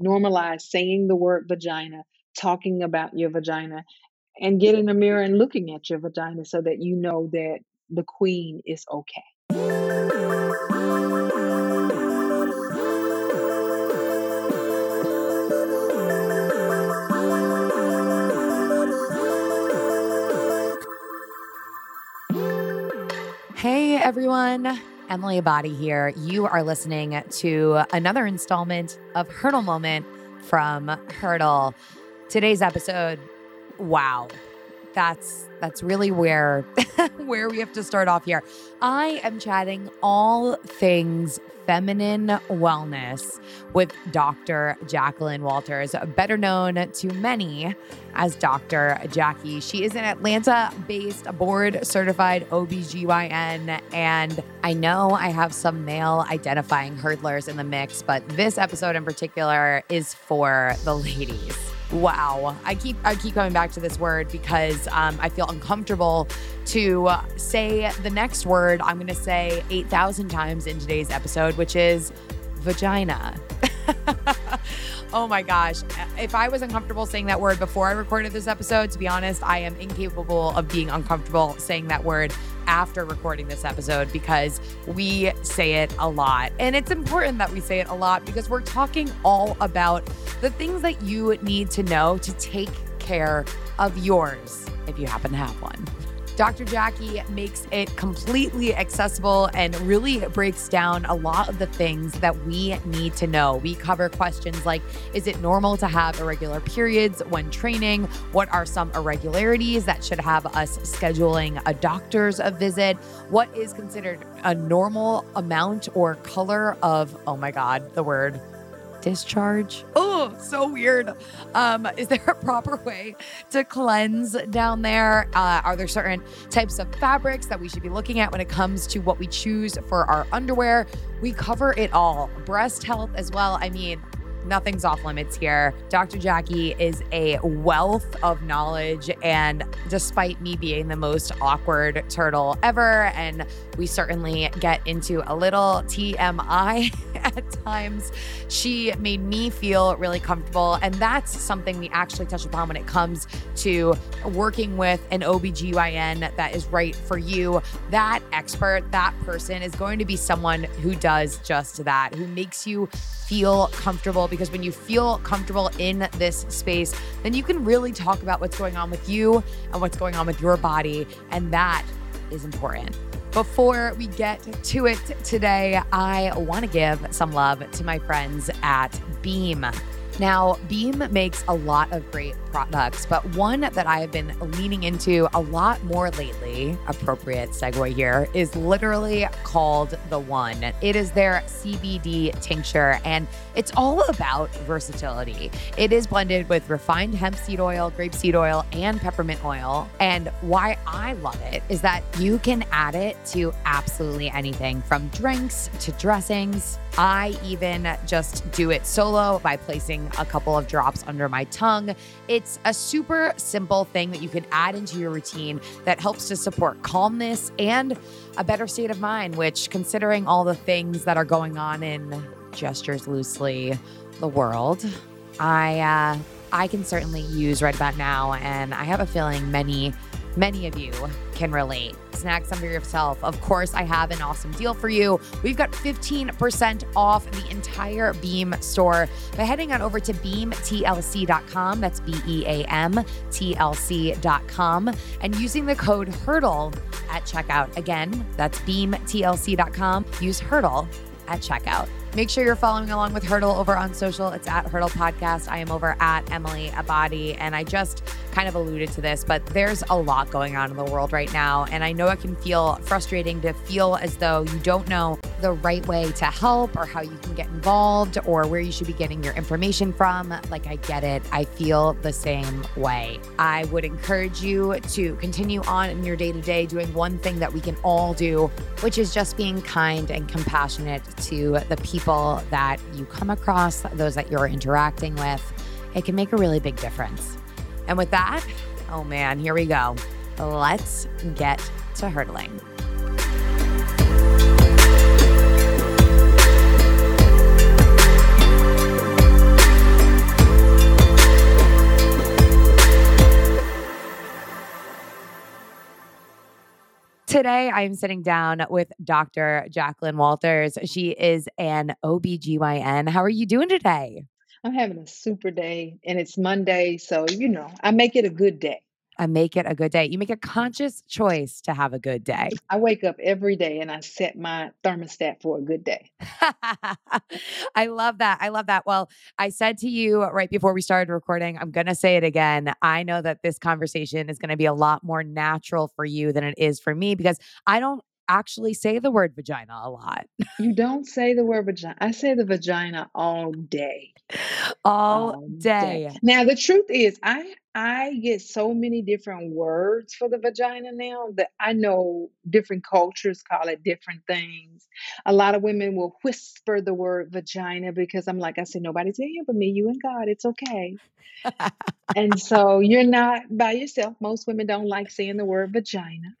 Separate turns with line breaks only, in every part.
Normalize saying the word vagina, talking about your vagina, and get in the mirror and looking at your vagina so that you know that the queen is okay.
Hey everyone, Emily Abadi here. You are listening to another installment of Hurdle Moment from Hurdle. Today's episode, wow. That's that's really where where we have to start off here. I am chatting all things feminine wellness with Dr. Jacqueline Walters, better known to many as Dr. Jackie. She is an Atlanta based board certified OBGYN. And I know I have some male identifying hurdlers in the mix, but this episode in particular is for the ladies. Wow, I keep I keep coming back to this word because um, I feel uncomfortable to say the next word. I'm going to say eight thousand times in today's episode, which is vagina. oh my gosh. If I was uncomfortable saying that word before I recorded this episode, to be honest, I am incapable of being uncomfortable saying that word after recording this episode because we say it a lot. And it's important that we say it a lot because we're talking all about the things that you need to know to take care of yours if you happen to have one. Dr. Jackie makes it completely accessible and really breaks down a lot of the things that we need to know. We cover questions like Is it normal to have irregular periods when training? What are some irregularities that should have us scheduling a doctor's a visit? What is considered a normal amount or color of, oh my God, the word discharge. Oh, so weird. Um, is there a proper way to cleanse down there? Uh, are there certain types of fabrics that we should be looking at when it comes to what we choose for our underwear? We cover it all. Breast health as well. I mean, nothing's off limits here. Dr. Jackie is a wealth of knowledge, and despite me being the most awkward turtle ever, and we certainly get into a little TMI at times, she made me feel really comfortable. And that's something we actually touch upon when it comes to working with an OBGYN that is right for you. That expert, that person is going to be someone who does just that, who makes you feel comfortable because when you feel comfortable in this space, then you can really talk about what's going on with you and what's going on with your body. And that is important. Before we get to it today, I want to give some love to my friends at Beam. Now, Beam makes a lot of great products, but one that I have been leaning into a lot more lately, appropriate segue here, is literally called The One. It is their CBD tincture, and it's all about versatility. It is blended with refined hemp seed oil, grapeseed oil, and peppermint oil. And why I love it is that you can add it to absolutely anything from drinks to dressings. I even just do it solo by placing a couple of drops under my tongue. It's a super simple thing that you can add into your routine that helps to support calmness and a better state of mind, which, considering all the things that are going on in gestures loosely the world, I uh, I can certainly use right about now, and I have a feeling many many of you can relate. Snag some for yourself. Of course, I have an awesome deal for you. We've got 15% off the entire Beam store by heading on over to beamtlc.com. That's B E A M T L C.com and using the code HURDLE at checkout. Again, that's beamtlc.com. Use HURDLE at checkout. Make sure you're following along with Hurdle over on social. It's at Hurdle Podcast. I am over at Emily Abadi. And I just kind of alluded to this, but there's a lot going on in the world right now. And I know it can feel frustrating to feel as though you don't know the right way to help or how you can get involved or where you should be getting your information from. Like, I get it. I feel the same way. I would encourage you to continue on in your day to day doing one thing that we can all do, which is just being kind and compassionate to the people that you come across, those that you're interacting with. It can make a really big difference. And with that, oh man, here we go. Let's get to hurdling. Today, I'm sitting down with Dr. Jacqueline Walters. She is an OBGYN. How are you doing today?
I'm having a super day and it's Monday. So, you know, I make it a good day.
I make it a good day. You make a conscious choice to have a good day.
I wake up every day and I set my thermostat for a good day.
I love that. I love that. Well, I said to you right before we started recording, I'm going to say it again. I know that this conversation is going to be a lot more natural for you than it is for me because I don't actually say the word vagina a lot.
You don't say the word vagina. I say the vagina all day.
All, all day.
day. Now the truth is I I get so many different words for the vagina now that I know different cultures call it different things. A lot of women will whisper the word vagina because I'm like I said nobody's in here but me, you and God. It's okay. and so you're not by yourself. Most women don't like saying the word vagina.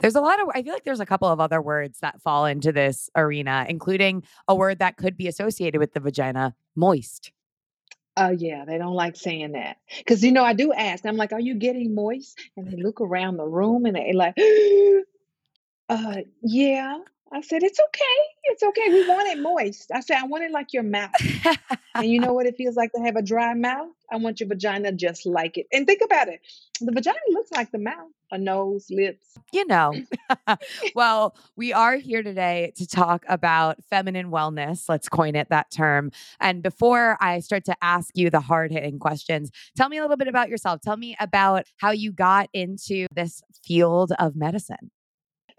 There's a lot of, I feel like there's a couple of other words that fall into this arena, including a word that could be associated with the vagina moist.
Oh, yeah, they don't like saying that. Because, you know, I do ask, I'm like, are you getting moist? And they look around the room and they like, uh, yeah. I said, it's okay. It's okay. We want it moist. I said, I want it like your mouth. and you know what it feels like to have a dry mouth? I want your vagina just like it. And think about it the vagina looks like the mouth a nose, lips.
You know. well, we are here today to talk about feminine wellness. Let's coin it that term. And before I start to ask you the hard hitting questions, tell me a little bit about yourself. Tell me about how you got into this field of medicine.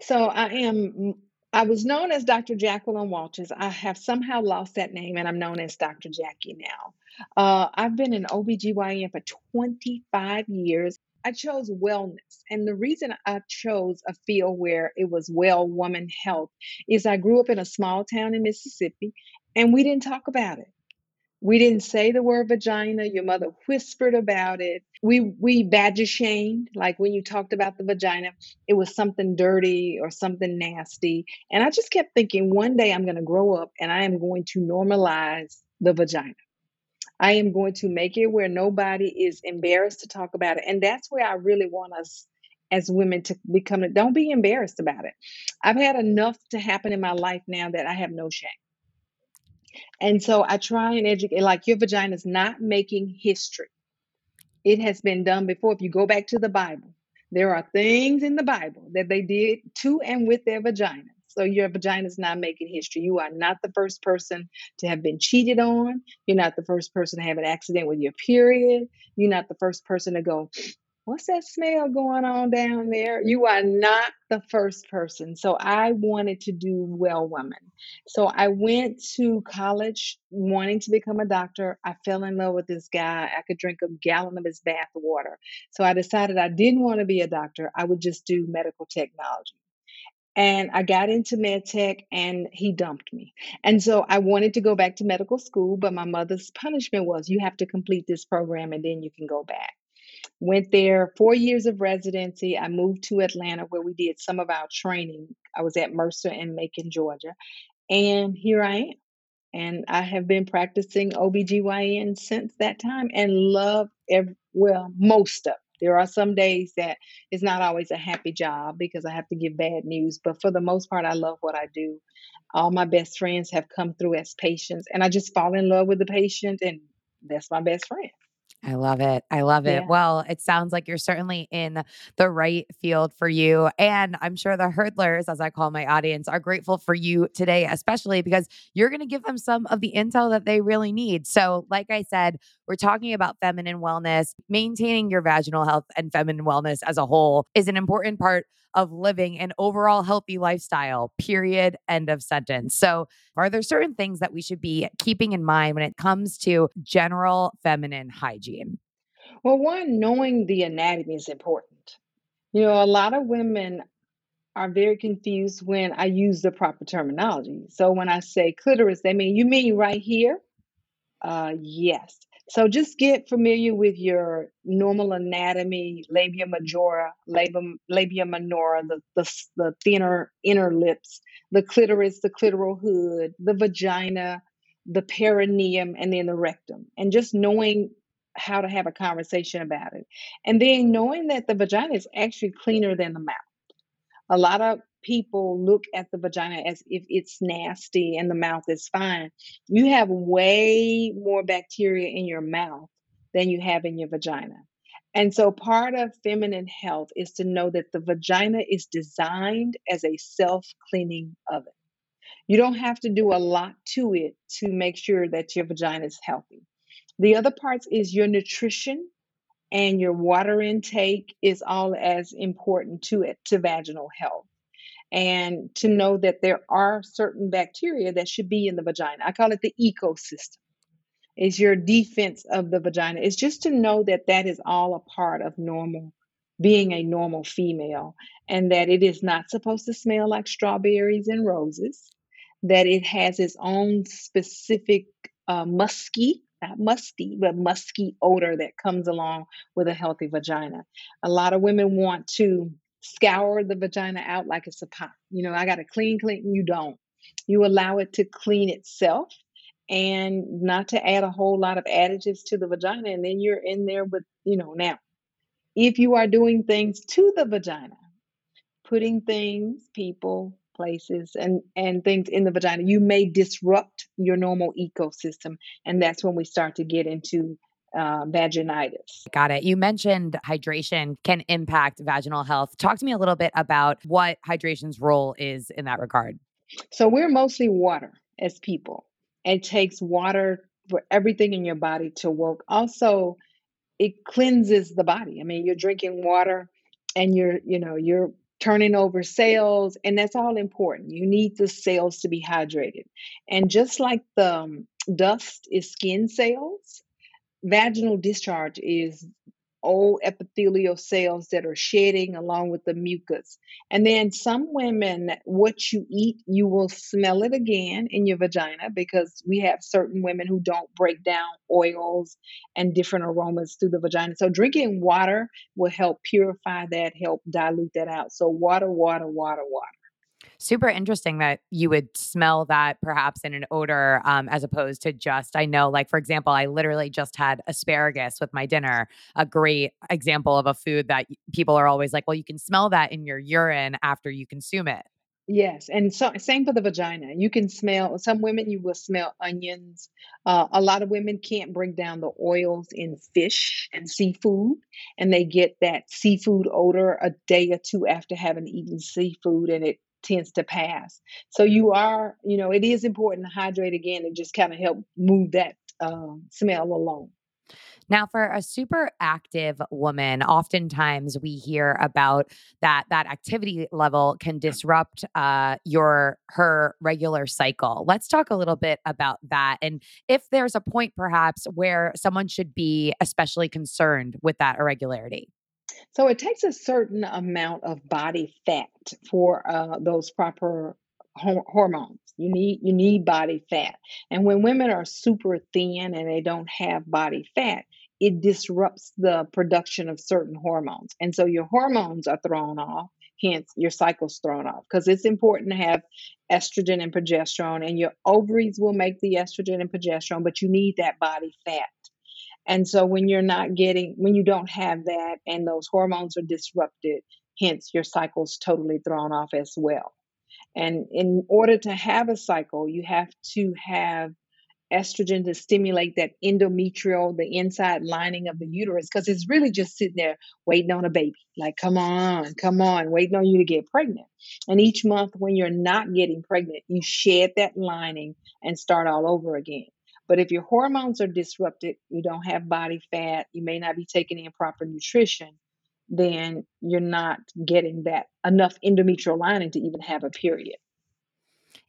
So I am I was known as Dr. Jacqueline Walters. I have somehow lost that name and I'm known as Dr. Jackie now. Uh, I've been an OBGYN for 25 years. I chose wellness. And the reason I chose a field where it was well woman health is I grew up in a small town in Mississippi and we didn't talk about it. We didn't say the word vagina. Your mother whispered about it. We we badger shamed, like when you talked about the vagina, it was something dirty or something nasty. And I just kept thinking, one day I'm going to grow up and I am going to normalize the vagina. I am going to make it where nobody is embarrassed to talk about it. And that's where I really want us as women to become don't be embarrassed about it. I've had enough to happen in my life now that I have no shame. And so I try and educate, like your vagina is not making history. It has been done before. If you go back to the Bible, there are things in the Bible that they did to and with their vagina. So your vagina is not making history. You are not the first person to have been cheated on. You're not the first person to have an accident with your period. You're not the first person to go, what's that smell going on down there? You are not the first person. So I wanted to do well woman. So I went to college wanting to become a doctor. I fell in love with this guy. I could drink a gallon of his bath water. So I decided I didn't want to be a doctor. I would just do medical technology. And I got into med tech and he dumped me. And so I wanted to go back to medical school, but my mother's punishment was you have to complete this program and then you can go back. Went there four years of residency. I moved to Atlanta where we did some of our training. I was at Mercer in Macon, Georgia. And here I am. And I have been practicing OBGYN since that time and love, every, well, most of There are some days that it's not always a happy job because I have to give bad news, but for the most part, I love what I do. All my best friends have come through as patients, and I just fall in love with the patient, and that's my best friend.
I love it. I love it. Yeah. Well, it sounds like you're certainly in the right field for you. And I'm sure the hurdlers, as I call my audience, are grateful for you today, especially because you're going to give them some of the intel that they really need. So, like I said, we're talking about feminine wellness. Maintaining your vaginal health and feminine wellness as a whole is an important part of living an overall healthy lifestyle, period. End of sentence. So, are there certain things that we should be keeping in mind when it comes to general feminine hygiene?
Well, one, knowing the anatomy is important. You know, a lot of women are very confused when I use the proper terminology. So when I say clitoris, they mean, you mean right here? Uh, yes. So just get familiar with your normal anatomy, labia majora, labia, labia minora, the, the, the thinner inner lips, the clitoris, the clitoral hood, the vagina, the perineum, and then the rectum. And just knowing how to have a conversation about it. And then knowing that the vagina is actually cleaner than the mouth. A lot of people look at the vagina as if it's nasty and the mouth is fine. You have way more bacteria in your mouth than you have in your vagina. And so, part of feminine health is to know that the vagina is designed as a self cleaning oven. You don't have to do a lot to it to make sure that your vagina is healthy. The other parts is your nutrition and your water intake is all as important to it to vaginal health and to know that there are certain bacteria that should be in the vagina. I call it the ecosystem. Is your defense of the vagina. It's just to know that that is all a part of normal being a normal female and that it is not supposed to smell like strawberries and roses, that it has its own specific uh, musky not musty, but musky odor that comes along with a healthy vagina. A lot of women want to scour the vagina out like it's a pot. You know, I got to clean, clean. You don't. You allow it to clean itself and not to add a whole lot of additives to the vagina. And then you're in there with, you know, now, if you are doing things to the vagina, putting things, people, places and and things in the vagina you may disrupt your normal ecosystem and that's when we start to get into uh, vaginitis.
Got it. You mentioned hydration can impact vaginal health. Talk to me a little bit about what hydration's role is in that regard.
So, we're mostly water as people. It takes water for everything in your body to work. Also, it cleanses the body. I mean, you're drinking water and you're, you know, you're turning over cells, and that's all important. You need the cells to be hydrated. And just like the um, dust is skin cells, vaginal discharge is old epithelial cells that are shedding along with the mucus. And then some women, what you eat, you will smell it again in your vagina because we have certain women who don't break down oils and different aromas through the vagina. So drinking water will help purify that, help dilute that out. So water, water, water, water
super interesting that you would smell that perhaps in an odor um, as opposed to just i know like for example i literally just had asparagus with my dinner a great example of a food that people are always like well you can smell that in your urine after you consume it
Yes, and so same for the vagina. You can smell some women. You will smell onions. Uh, a lot of women can't bring down the oils in fish and seafood, and they get that seafood odor a day or two after having eaten seafood, and it tends to pass. So you are, you know, it is important to hydrate again and just kind of help move that um, smell along.
Now, for a super active woman, oftentimes we hear about that that activity level can disrupt uh, your her regular cycle. Let's talk a little bit about that, and if there's a point perhaps where someone should be especially concerned with that irregularity.
So it takes a certain amount of body fat for uh, those proper hormones. You need you need body fat, and when women are super thin and they don't have body fat, it disrupts the production of certain hormones, and so your hormones are thrown off. Hence, your cycle's thrown off because it's important to have estrogen and progesterone, and your ovaries will make the estrogen and progesterone, but you need that body fat. And so when you're not getting, when you don't have that and those hormones are disrupted, hence your cycle's totally thrown off as well. And in order to have a cycle, you have to have estrogen to stimulate that endometrial, the inside lining of the uterus, because it's really just sitting there waiting on a baby. Like, come on, come on, waiting on you to get pregnant. And each month when you're not getting pregnant, you shed that lining and start all over again. But if your hormones are disrupted, you don't have body fat, you may not be taking in proper nutrition, then you're not getting that enough endometrial lining to even have a period.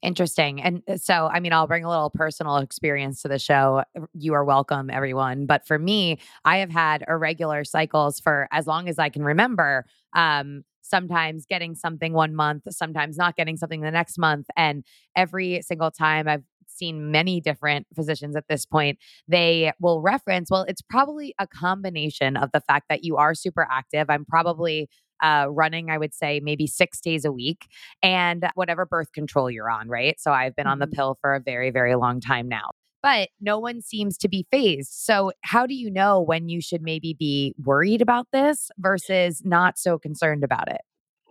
Interesting. And uh, so, I mean, I'll bring a little personal experience to the show. You are welcome, everyone. But for me, I have had irregular cycles for as long as I can remember. Um, sometimes getting something one month, sometimes not getting something the next month. And every single time I've seen many different physicians at this point, they will reference, well, it's probably a combination of the fact that you are super active. I'm probably uh, running, I would say maybe six days a week, and whatever birth control you're on, right? So I've been mm-hmm. on the mm-hmm. pill for a very, very long time now. But no one seems to be phased. So, how do you know when you should maybe be worried about this versus not so concerned about it?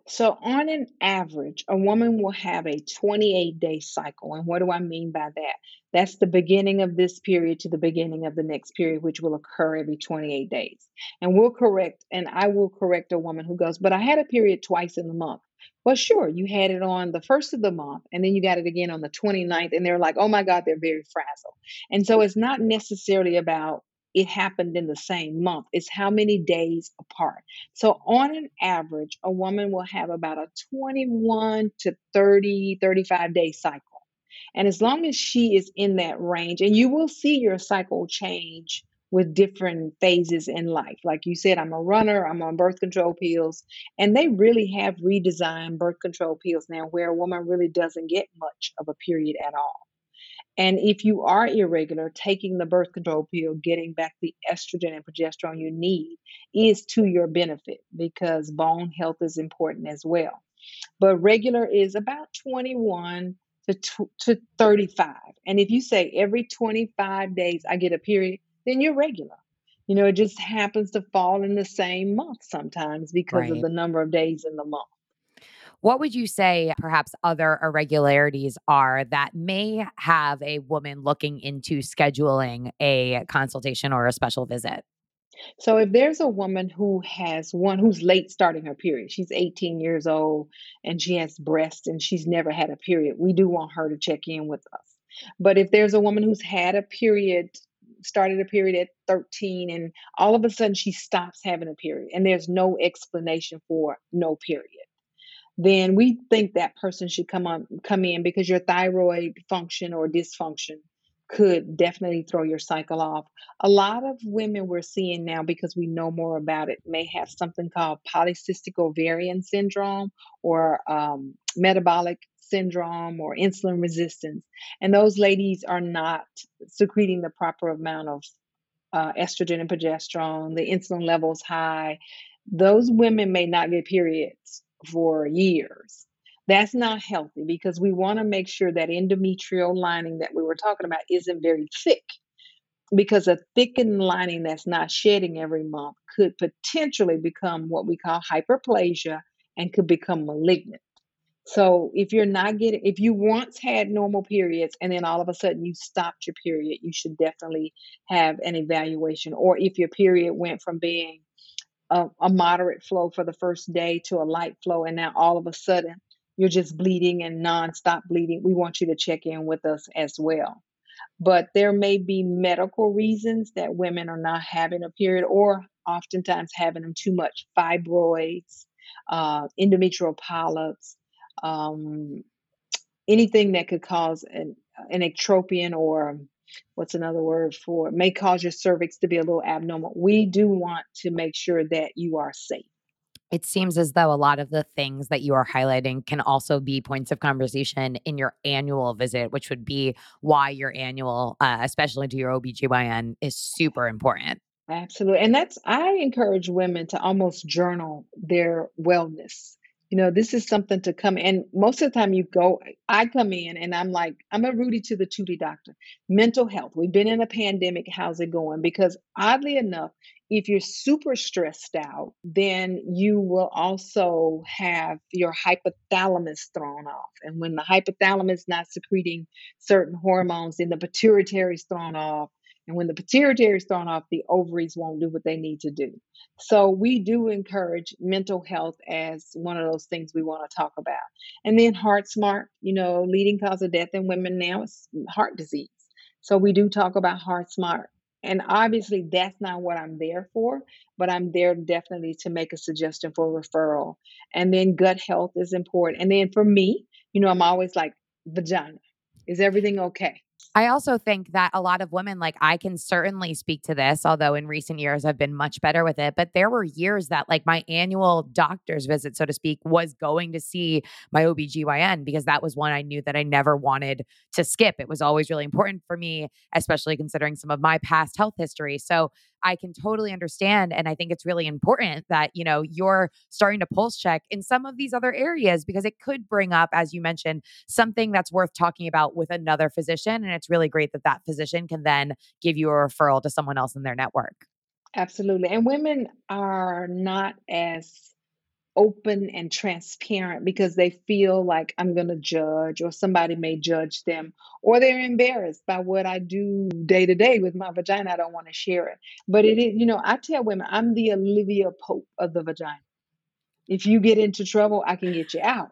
So, on an average, a woman will have a 28 day cycle. And what do I mean by that? That's the beginning of this period to the beginning of the next period, which will occur every 28 days. And we'll correct, and I will correct a woman who goes, But I had a period twice in the month. Well, sure, you had it on the first of the month, and then you got it again on the 29th, and they're like, Oh my God, they're very frazzled. And so it's not necessarily about it happened in the same month. It's how many days apart. So, on an average, a woman will have about a 21 to 30, 35 day cycle. And as long as she is in that range, and you will see your cycle change with different phases in life. Like you said, I'm a runner, I'm on birth control pills, and they really have redesigned birth control pills now where a woman really doesn't get much of a period at all. And if you are irregular, taking the birth control pill, getting back the estrogen and progesterone you need is to your benefit because bone health is important as well. But regular is about 21 to, to 35. And if you say every 25 days I get a period, then you're regular. You know, it just happens to fall in the same month sometimes because right. of the number of days in the month.
What would you say perhaps other irregularities are that may have a woman looking into scheduling a consultation or a special visit?
So if there's a woman who has one who's late starting her period, she's 18 years old and she has breast and she's never had a period, we do want her to check in with us. But if there's a woman who's had a period, started a period at 13 and all of a sudden she stops having a period and there's no explanation for no period then we think that person should come on come in because your thyroid function or dysfunction could definitely throw your cycle off. A lot of women we're seeing now because we know more about it may have something called polycystic ovarian syndrome or um, metabolic syndrome or insulin resistance. And those ladies are not secreting the proper amount of uh, estrogen and progesterone, the insulin levels high. Those women may not get periods for years. That's not healthy because we want to make sure that endometrial lining that we were talking about isn't very thick. Because a thickened lining that's not shedding every month could potentially become what we call hyperplasia and could become malignant. So if you're not getting, if you once had normal periods and then all of a sudden you stopped your period, you should definitely have an evaluation. Or if your period went from being a, a moderate flow for the first day to a light flow, and now all of a sudden you're just bleeding and nonstop bleeding, we want you to check in with us as well. But there may be medical reasons that women are not having a period, or oftentimes having them too much fibroids, uh, endometrial polyps, um, anything that could cause an, an ectropion or what's another word for it, may cause your cervix to be a little abnormal. We do want to make sure that you are safe.
It seems as though a lot of the things that you are highlighting can also be points of conversation in your annual visit, which would be why your annual, uh, especially to your OBGYN, is super important.
Absolutely. And that's, I encourage women to almost journal their wellness you know, this is something to come. And most of the time, you go, I come in and I'm like, I'm a Rudy to the Tootie doctor. Mental health. We've been in a pandemic. How's it going? Because oddly enough, if you're super stressed out, then you will also have your hypothalamus thrown off. And when the hypothalamus not secreting certain hormones, then the pituitary is thrown off. And when the pituitary is thrown off, the ovaries won't do what they need to do. So we do encourage mental health as one of those things we want to talk about. And then heart smart, you know, leading cause of death in women now is heart disease. So we do talk about heart smart. And obviously that's not what I'm there for, but I'm there definitely to make a suggestion for referral. And then gut health is important. And then for me, you know, I'm always like vagina. Is everything okay?
I also think that a lot of women, like I can certainly speak to this, although in recent years I've been much better with it. But there were years that, like, my annual doctor's visit, so to speak, was going to see my OBGYN because that was one I knew that I never wanted to skip. It was always really important for me, especially considering some of my past health history. So I can totally understand. And I think it's really important that, you know, you're starting to pulse check in some of these other areas because it could bring up, as you mentioned, something that's worth talking about with another physician. And it's really great that that physician can then give you a referral to someone else in their network.
Absolutely. And women are not as open and transparent because they feel like I'm going to judge or somebody may judge them or they're embarrassed by what I do day to day with my vagina. I don't want to share it. But it is, you know, I tell women I'm the Olivia Pope of the vagina. If you get into trouble, I can get you out.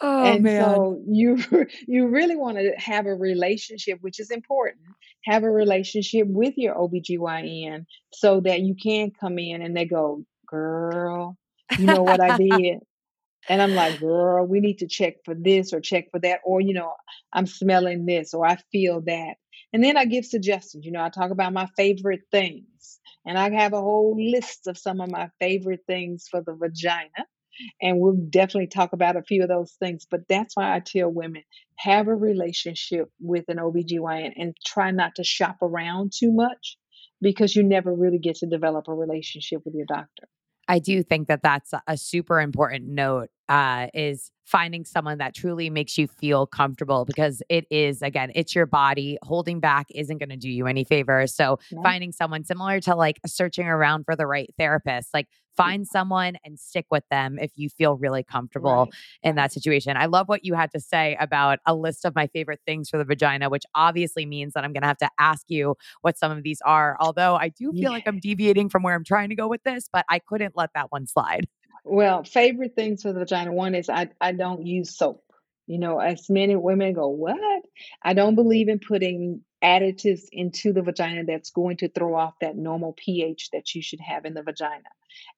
Oh
and
man.
so you you really want to have a relationship which is important have a relationship with your OBGYN so that you can come in and they go girl you know what I did and I'm like girl we need to check for this or check for that or you know I'm smelling this or I feel that and then I give suggestions you know I talk about my favorite things and I have a whole list of some of my favorite things for the vagina and we'll definitely talk about a few of those things. But that's why I tell women have a relationship with an OBGYN and try not to shop around too much because you never really get to develop a relationship with your doctor.
I do think that that's a super important note uh, is finding someone that truly makes you feel comfortable because it is again it's your body holding back isn't going to do you any favors so
No?
finding someone similar to like searching around for the right therapist like find someone and stick with them if you feel really comfortable
Right.
in that situation i love what you had to say about a list of my favorite things for the vagina which obviously means that i'm going to have to ask you what some of these are although i do feel
Yeah.
like i'm deviating from where i'm trying to go with this but i couldn't let that one slide
Well, favorite things for the vagina. One is I, I don't use soap. You know, as many women go, what? I don't believe in putting additives into the vagina that's going to throw off that normal pH that you should have in the vagina.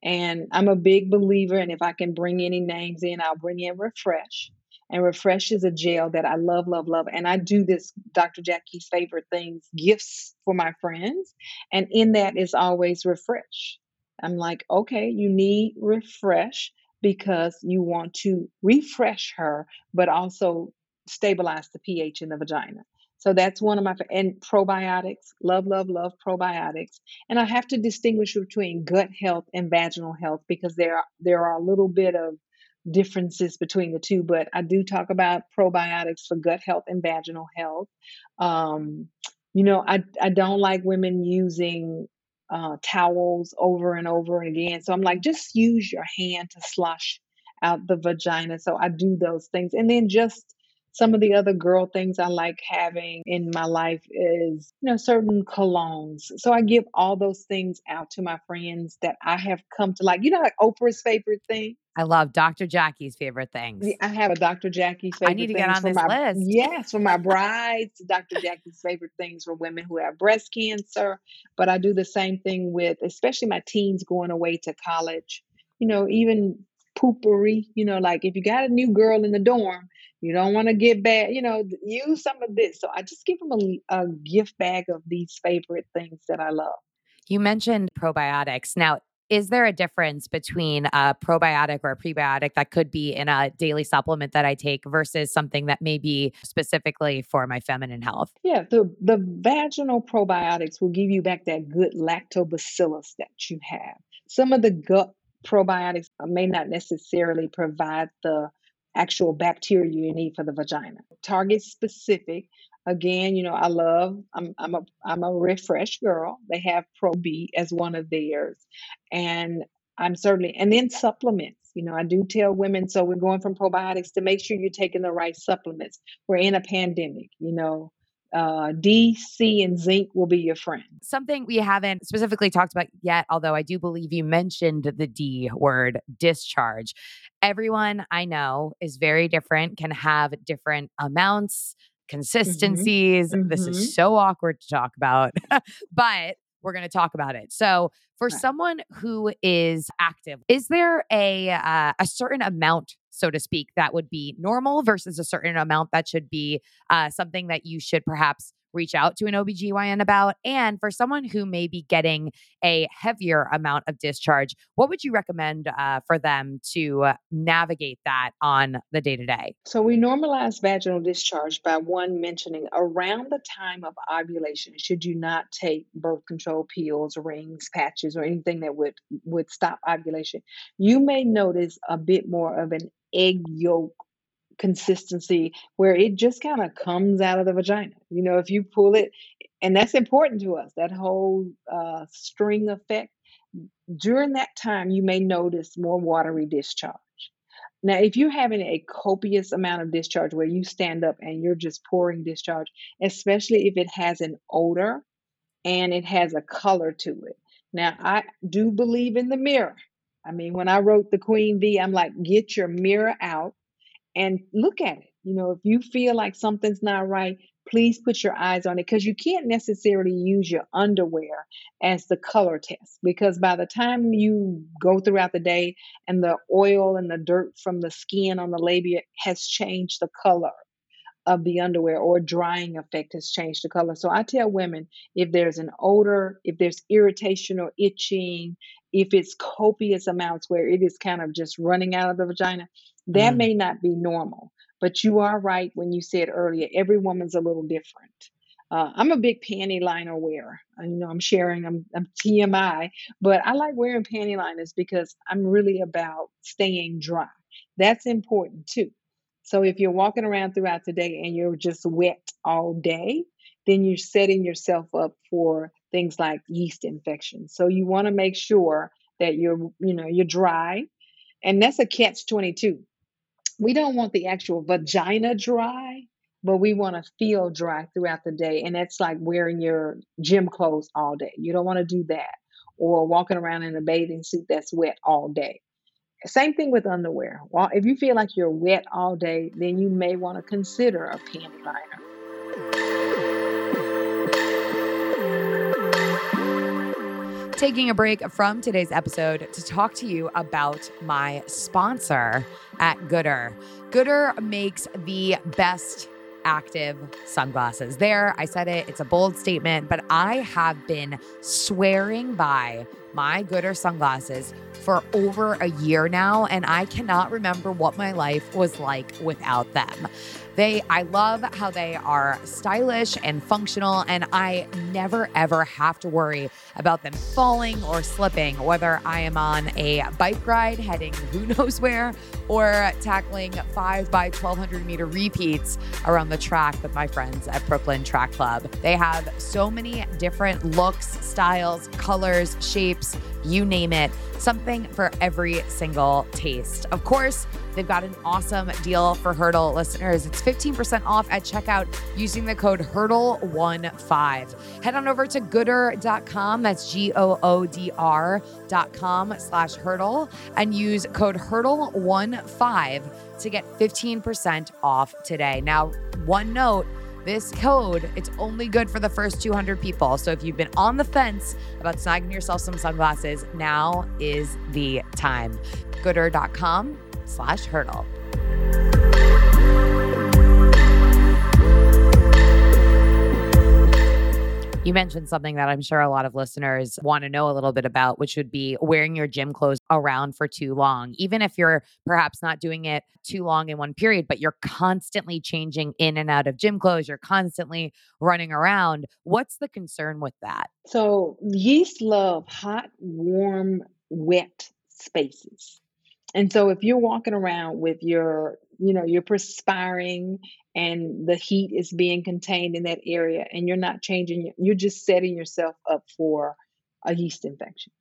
And I'm a big believer, and if I can bring any names in, I'll bring in RepHresh. And RepHresh is a gel that I love, love, love. And I do this Dr. Jackie's favorite things, gifts for my friends. And in that is always RepHresh. I'm like, okay, you need RepHresh because you want to refresh her, but also stabilize the pH in the vagina. So that's one of my and probiotics. Love, love, love probiotics. And I have to distinguish between gut health and vaginal health because there are, there are a little bit of differences between the two. But I do talk about probiotics for gut health and vaginal health. Um, you know, I I don't like women using uh, towels over and over again. So I'm like, just use your hand to slosh out the vagina. So I do those things. And then just some of the other girl things I like having in my life is, you know, certain colognes. So I give all those things out to my friends that I have come to like. You know, like Oprah's favorite thing.
I love Dr. Jackie's favorite things.
I have a Dr. Jackie's favorite. Thing.
I need to get on this
my
list.
yes for my brides. Dr. Jackie's favorite things for women who have breast cancer. But I do the same thing with especially my teens going away to college. You know, even Poo-Pourri. You know, like if you got a new girl in the dorm, you don't want to get bad. You know, use some of this. So I just give them a, a gift bag of these favorite things that I love.
You mentioned probiotics. Now, is there a difference between a probiotic or a prebiotic that could be in a daily supplement that I take versus something that may be specifically for my feminine health?
Yeah, the the vaginal probiotics will give you back that good lactobacillus that you have. Some of the gut probiotics uh, may not necessarily provide the actual bacteria you need for the vagina. Target specific. Again, you know, I love I'm I'm a I'm a RepHresh girl. They have Pro B as one of theirs. And I'm certainly and then supplements. You know, I do tell women so we're going from probiotics to make sure you're taking the right supplements. We're in a pandemic, you know. Uh, D, C, and zinc will be your friend.
Something we haven't specifically talked about yet, although I do believe you mentioned the D word, discharge. Everyone I know is very different, can have different amounts, consistencies. This
mhm.
is so awkward to talk about, but we're going to talk about it. So, for
Right.
someone who is active, is there a uh, a certain amount, so to speak, that would be normal versus a certain amount that should be uh, something that you should perhaps reach out to an OBGYN about? And for someone who may be getting a heavier amount of discharge, what would you recommend uh, for them to uh, navigate that on the day to day?
So we normalize vaginal discharge by one mentioning around the time of ovulation, should you not take birth control pills, rings, patches, or anything that would would stop ovulation, you may notice a bit more of an egg yolk consistency where it just kind of comes out of the vagina. You know, if you pull it, and that's important to us, that whole uh, string effect. during that time, you may notice more watery discharge. Now, if you're having a copious amount of discharge where you stand up and you're just pouring discharge, especially if it has an odor and it has a color to it. Now, I do believe in the mirror. I mean, when I wrote the Queen V, I'm like, get your mirror out and look at it. You know, if you feel like something's not right, please put your eyes on it because you can't necessarily use your underwear as the color test because by the time you go throughout the day and the oil and the dirt from the skin on the labia has changed the color of the underwear or drying effect has changed the color. So I tell women if there's an odor, if there's irritation or itching, if it's copious amounts where it is kind of just running out of the vagina, that mm. may not be normal. But you are right when you said earlier, every woman's a little different. Uh, I'm a big panty liner wearer. I, you know, I'm sharing, I'm, I'm TMI, but I like wearing panty liners because I'm really about staying dry. That's important too. So if you're walking around throughout the day and you're just wet all day, then you're setting yourself up for things like yeast infections. So you want to make sure that you're, you know, you're dry. And that's a catch 22. We don't want the actual vagina dry, but we want to feel dry throughout the day. And that's like wearing your gym clothes all day. You don't want to do that. Or walking around in a bathing suit that's wet all day. Same thing with underwear. Well, if you feel like you're wet all day, then you may want to consider a panty liner.
Taking a break from today's episode to talk to you about my sponsor at Goodr. Goodr makes the best active sunglasses. There, I said it, it's a bold statement, but I have been swearing by my Goodr sunglasses for over a year now, and I cannot remember what my life was like without them. They I love how they are stylish and functional and I never ever have to worry about them falling or slipping whether I am on a bike ride heading who knows where or tackling 5 by 1200 meter repeats around the track with my friends at Brooklyn Track Club. They have so many different looks, styles, colors, shapes, you name it, something for every single taste. Of course, they've got an awesome deal for Hurdle listeners. It's 15% off at checkout using the code HURDLE15. Head on over to goodr.com, that's G O O D R.com slash hurdle, and use code HURDLE15 to get 15% off today. Now, one note, this code, it's only good for the first 200 people. So if you've been on the fence about snagging yourself some sunglasses, now is the time. Goodr.com slash hurdle. You mentioned something that I'm sure a lot of listeners want to know a little bit about, which would be wearing your gym clothes around for too long. Even if you're perhaps not doing it too long in one period, but you're constantly changing in and out of gym clothes, you're constantly running around. What's the concern with that?
So, yeast love hot, warm, wet spaces. And so if you're walking around with your, you know, you're perspiring and the heat is being contained in that area and you're not changing, you're just setting yourself up for a yeast infection.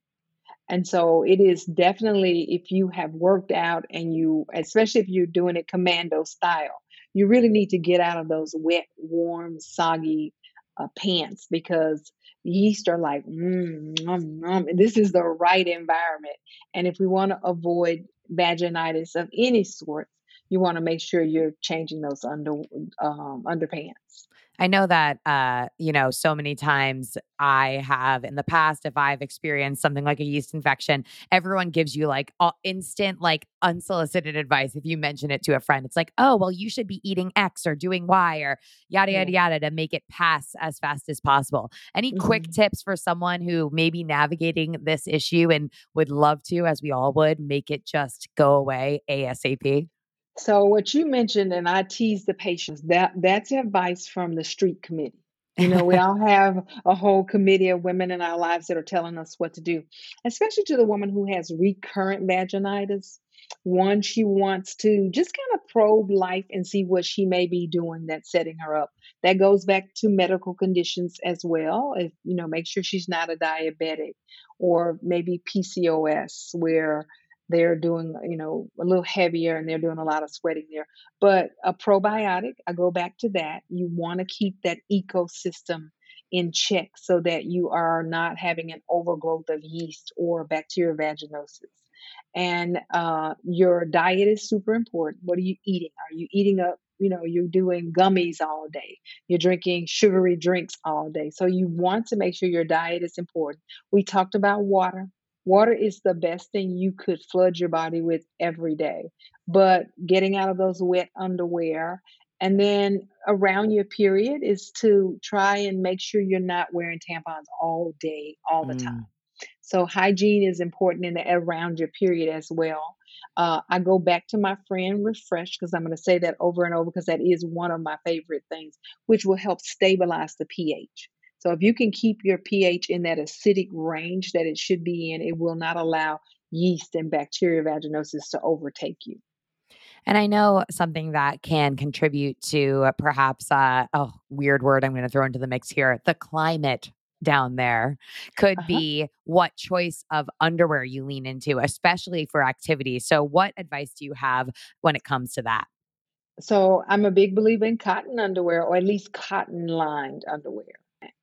And so it is definitely if you have worked out and you, especially if you're doing it commando style, you really need to get out of those wet, warm, soggy uh, pants because yeast are like, mm, mm, mm. this is the right environment. And if we want to avoid vaginitis of any sort, you want to make sure you're changing those under um, underpants.
I know that, uh, you know, so many times I have in the past, if I've experienced something like a yeast infection, everyone gives you like instant, like unsolicited advice. If you mention it to a friend, it's like, oh, well, you should be eating X or doing Y or yada, yada, yada to make it pass as fast as possible. Any mm-hmm. quick tips for someone who may be navigating this issue and would love to, as we all would, make it just go away ASAP?
So what you mentioned, and I tease the patients, that that's advice from the street committee. You know, we all have a whole committee of women in our lives that are telling us what to do, especially to the woman who has recurrent vaginitis. One, she wants to just kind of probe life and see what she may be doing that's setting her up. That goes back to medical conditions as well. If you know, make sure she's not a diabetic or maybe PCOS where they're doing you know a little heavier and they're doing a lot of sweating there. But a probiotic i go back to that you want to keep that ecosystem in check so that you are not having an overgrowth of yeast or bacterial vaginosis. And uh, your diet is super important. What are you eating? Are you eating up you know you're doing gummies all day. You're drinking sugary drinks all day. So you want to make sure your diet is important. We talked about water water is the best thing you could flood your body with every day but getting out of those wet underwear and then around your period is to try and make sure you're not wearing tampons all day all the mm. time so hygiene is important in the, around your period as well uh, I go back to my friend RepHresh because I'm going to say that over and over because that is one of my favorite things, which will help stabilize the pH. So if you can keep your pH in that acidic range that it should be in, it will not allow yeast and bacterial vaginosis to overtake you.
And I know something that can contribute to perhaps, uh, oh, weird word I'm going to throw into the mix here the climate down there could uh-huh. be what choice of underwear you lean into, especially for activity. So, what advice do you have when it comes to that?
So, I'm a big believer in cotton underwear or at least cotton lined underwear.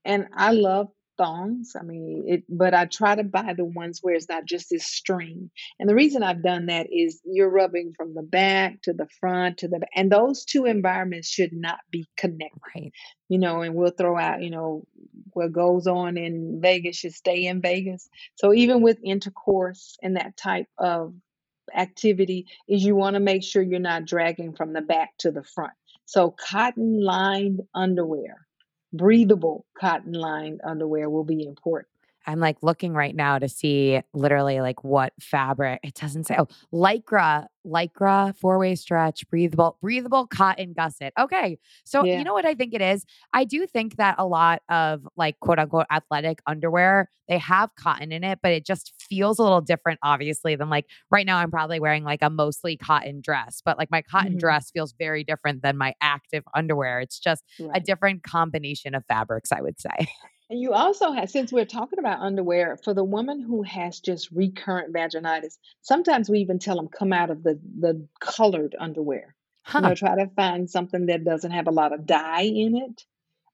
And I love thongs. I mean, it, but I try to buy the ones where it's not just this string. And the reason I've done that is you're rubbing from the back to the front to the, and those two environments should not be connected. Right. You know, and we'll throw out, you know, what goes on in Vegas should stay in Vegas. So even with intercourse and that type of activity is you want to make sure you're not dragging from the back to the front. So cotton lined underwear breathable cotton lined underwear will be important.
I'm like looking right now to see literally like what fabric. It doesn't say. Oh, lycra, lycra, four way stretch, breathable, breathable cotton gusset. Okay, so yeah. you know what I think it is. I do think that a lot of like quote unquote athletic underwear they have cotton in it, but it just feels a little different, obviously, than like right now. I'm probably wearing like a mostly cotton dress, but like my cotton mm-hmm. dress feels very different than my active underwear. It's just right. a different combination of fabrics, I would say.
And you also have, since we're talking about underwear, for the woman who has just recurrent vaginitis, sometimes we even tell them come out of the the colored underwear. Huh. You know, try to find something that doesn't have a lot of dye in it,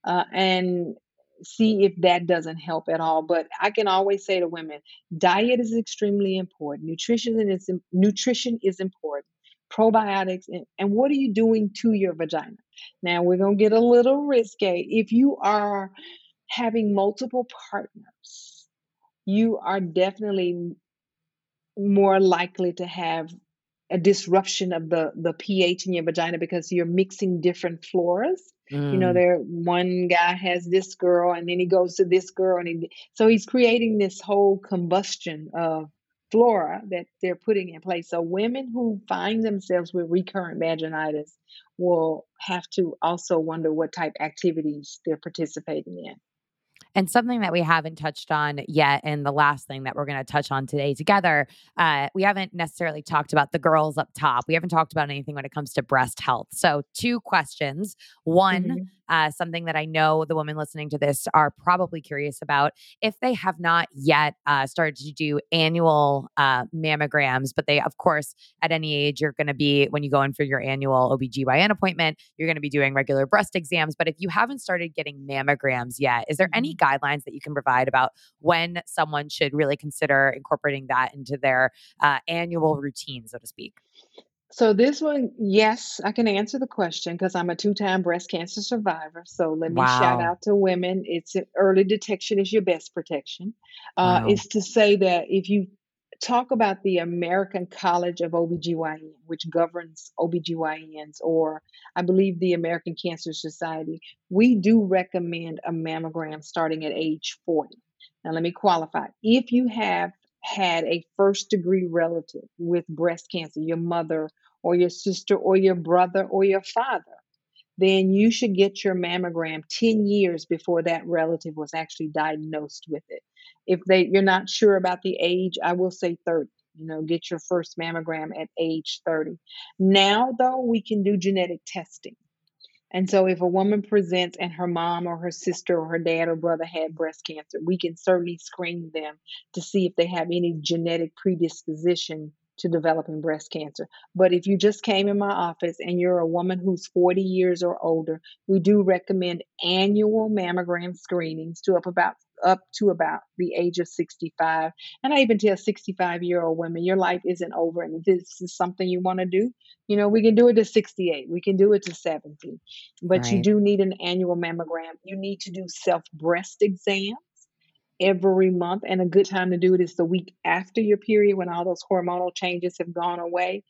uh, and see if that doesn't help at all. But I can always say to women, diet is extremely important. Nutrition is nutrition is important. Probiotics and, and what are you doing to your vagina? Now we're gonna get a little risque. If you are having multiple partners, you are definitely more likely to have a disruption of the the pH in your vagina because you're mixing different floras. Mm. You know, mm. there one guy has this girl, and then he goes to this girl, and he, so he's creating this whole combustion of flora that they're putting in place. So women who find themselves with recurrent vaginitis will have to also wonder what type activities they're participating in.
And something that we haven't touched on yet, and the last thing that we're going to touch on today together, uh, we haven't necessarily talked about the girls up top. We haven't talked about anything when it comes to breast health. So, two questions. One, mm-hmm uh, something that I know the women listening to this are probably curious about. If they have not yet uh, started to do annual uh, mammograms, but they, of course, at any age, you're going to be, when you go in for your annual OBGYN appointment, you're going to be doing regular breast exams. But if you haven't started getting mammograms yet, is there any mm-hmm. guidelines that you can provide about when someone should really consider incorporating that into their uh, annual routine, so to speak?
So this one, yes, I can answer the question because I'm a two-time breast cancer survivor. So let me shout out to women. It's early detection is your best protection. Uh, Wow. Is to say that if you talk about the American College of OBGYN, which governs OBGYNs, or I believe the American Cancer Society, we do recommend a mammogram starting at age 40. Now, let me qualify. If you have had a first degree relative with breast cancer, your mother or your sister or your brother or your father, then you should get your mammogram 10 years before that relative was actually diagnosed with it. If they you're not sure about the age, I will say 30 You know, get your first mammogram at age 30. Now, though, we can do genetic testing. And so, if a woman presents and her mom or her sister or her dad or brother had breast cancer, we can certainly screen them to see if they have any genetic predisposition to developing breast cancer. But if you just came in my office and you're a woman who's 40 years or older, we do recommend annual mammogram screenings to up about up to about the age of 65. And I even tell 65 year old women, your life isn't over. And this is something you want to do, you know, we can do it to 68, we can do it to 70. But right. you do need an annual mammogram. You need to do self breast exams every month. And a good time to do it is the week after your period when all those hormonal changes have gone away.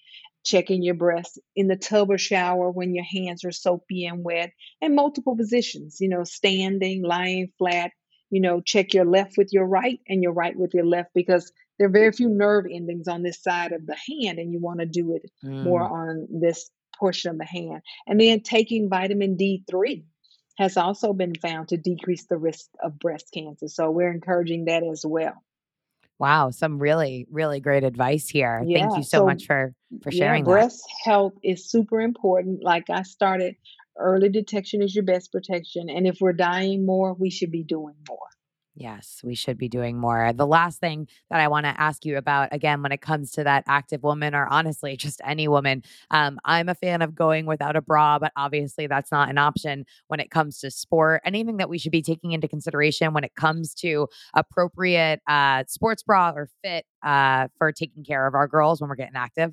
Checking your breasts in the tub or shower when your hands are soapy and wet, and multiple positions, you know, standing, lying flat, you know, check your left with your right and your right with your left because there are very few nerve endings on this side of the hand, and you want to do it mm. more on this portion of the hand. And then taking vitamin D3 has also been found to decrease the risk of breast cancer. So we're encouraging that as well.
Wow, some really, really great advice here. Yeah, Thank you so, so much for for sharing
yeah, breast that. health is super important. Like I started, early detection is your best protection. And if we're dying more, we should be doing more.
Yes, we should be doing more. The last thing that I want to ask you about, again, when it comes to that active woman, or honestly, just any woman, um, I'm a fan of going without a bra, but obviously that's not an option when it comes to sport. Anything that we should be taking into consideration when it comes to appropriate uh, sports bra or fit uh, for taking care of our girls when we're getting active?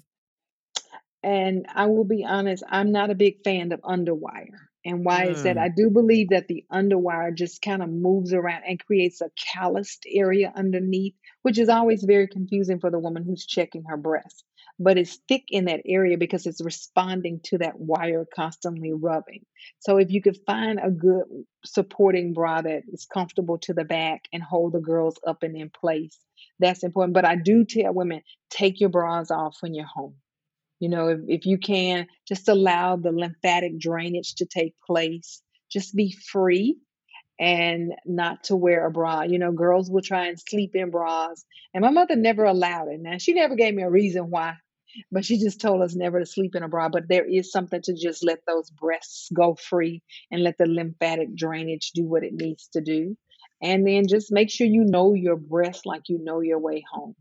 And I will be honest, I'm not a big fan of underwire. And why is that? Mm. I do believe that the underwire just kind of moves around and creates a calloused area underneath, which is always very confusing for the woman who's checking her breast. But it's thick in that area because it's responding to that wire constantly rubbing. So if you could find a good supporting bra that is comfortable to the back and hold the girls up and in place, that's important. But I do tell women take your bras off when you're home you know, if, if you can, just allow the lymphatic drainage to take place. Just be free and not to wear a bra. You know, girls will try and sleep in bras. And my mother never allowed it. Now, she never gave me a reason why, but she just told us never to sleep in a bra. But there is something to just let those breasts go free and let the lymphatic drainage do what it needs to do. And then just make sure you know your breast like you know your way home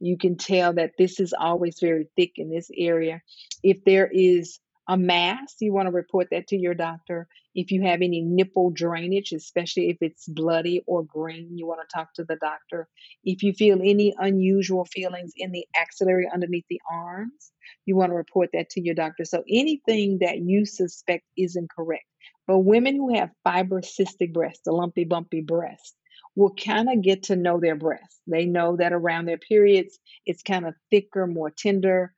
you can tell that this is always very thick in this area. If there is a mass, you want to report that to your doctor. If you have any nipple drainage, especially if it's bloody or green, you want to talk to the doctor. If you feel any unusual feelings in the axillary underneath the arms, you want to report that to your doctor. So anything that you suspect is incorrect. But women who have fibrocystic breast, a lumpy, bumpy breast, will kind of get to know their breasts. They know that around their periods, it's kind of thicker, more tender.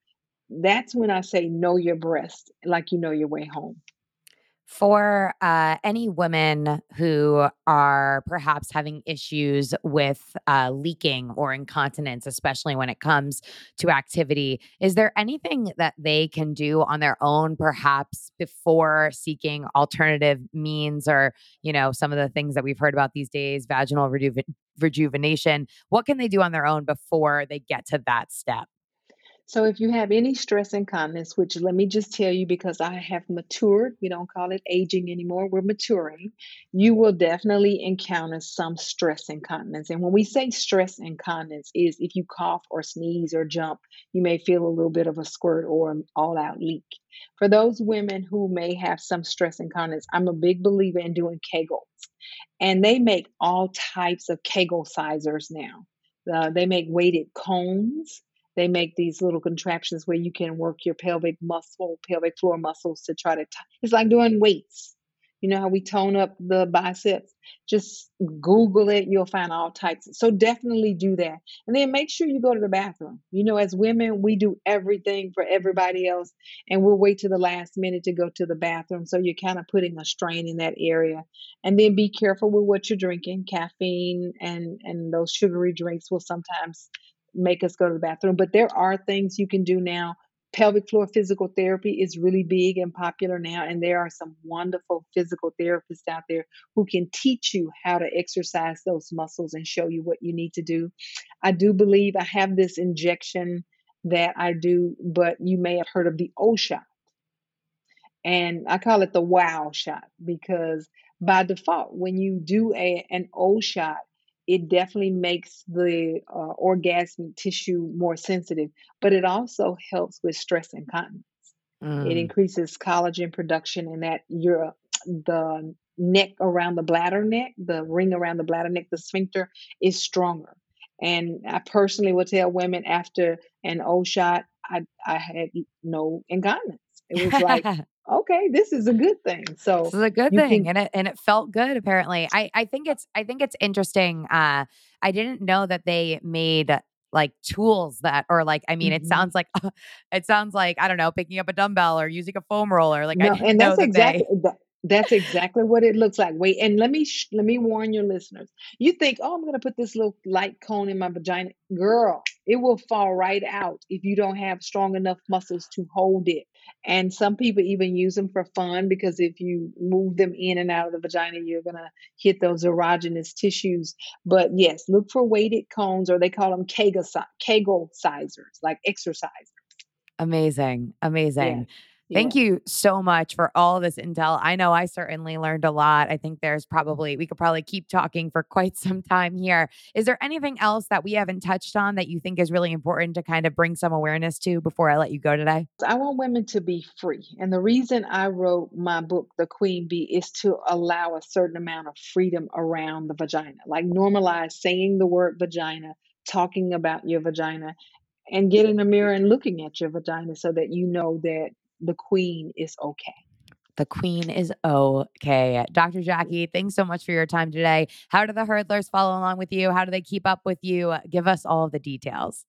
That's when I say know your breast like you know your way home
for uh, any women who are perhaps having issues with uh, leaking or incontinence, especially when it comes to activity, is there anything that they can do on their own, perhaps before seeking alternative means or, you know, some of the things that we've heard about these days, vaginal rejuven- rejuvenation? What can they do on their own before they get to that step?
So if you have any stress incontinence, which let me just tell you because I have matured, we don't call it aging anymore, we're maturing, you will definitely encounter some stress incontinence. And when we say stress incontinence is if you cough or sneeze or jump, you may feel a little bit of a squirt or an all-out leak. For those women who may have some stress incontinence, I'm a big believer in doing Kegels. And they make all types of Kegel sizers now. Uh, they make weighted cones they make these little contraptions where you can work your pelvic muscle, pelvic floor muscles to try to, t- it's like doing weights. You know how we tone up the biceps? Just Google it. You'll find all types. So definitely do that. And then make sure you go to the bathroom. You know, as women, we do everything for everybody else, and we'll wait to the last minute to go to the bathroom. So you're kind of putting a strain in that area. And then be careful with what you're drinking. Caffeine and, and those sugary drinks will sometimes make us go to the bathroom. But there are things you can do now pelvic floor physical therapy is really big and popular now, and there are some wonderful physical therapists out there who can teach you how to exercise those muscles and show you what you need to do. I do believe I have this injection that I do, but you may have heard of the O shot. And I call it the wow shot because by default, when you do a an O shot, it definitely makes the uh, orgasmic tissue more sensitive, but it also helps with stress incontinence. Mm. It increases collagen production, and that your the neck around the bladder neck, the ring around the bladder neck, the sphincter is stronger. And I personally will tell women after an O shot, I I had no incontinence. It was like okay, this is a good thing. So
this is a good thing, can, and it and it felt good. Apparently, I I think it's I think it's interesting. Uh, I didn't know that they made like tools that or like i mean mm-hmm. it sounds like uh, it sounds like i don't know picking up a dumbbell or using a foam roller like no,
and that's that exactly they, that's exactly what it looks like. Wait, and let me sh- let me warn your listeners. You think, "Oh, I'm going to put this little light cone in my vagina." Girl, it will fall right out if you don't have strong enough muscles to hold it. And some people even use them for fun because if you move them in and out of the vagina, you're going to hit those erogenous tissues. But yes, look for weighted cones or they call them Kegel, Kegel sizers, like exercisers.
Amazing. Amazing. Yeah. Thank yeah. you so much for all this intel. I know I certainly learned a lot. I think there's probably, we could probably keep talking for quite some time here. Is there anything else that we haven't touched on that you think is really important to kind of bring some awareness to before I let you go today?
I want women to be free. And the reason I wrote my book, The Queen V, is to allow a certain amount of freedom around the vagina, like normalize saying the word vagina, talking about your vagina, and get in the mirror and looking at your vagina so that you know that the queen is okay.
The queen is okay. Dr. Jackie, thanks so much for your time today. How do the hurdlers follow along with you? How do they keep up with you? Give us all the details.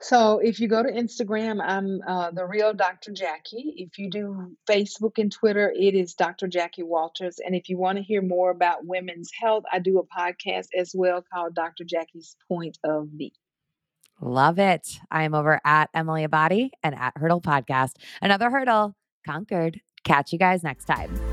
So, if you go to Instagram, I'm uh, the real Dr. Jackie. If you do Facebook and Twitter, it is Dr. Jackie Walters. And if you want to hear more about women's health, I do a podcast as well called Dr. Jackie's Point of View.
Love it. I am over at Emily Abbate and at Hurdle Podcast. Another hurdle conquered. Catch you guys next time.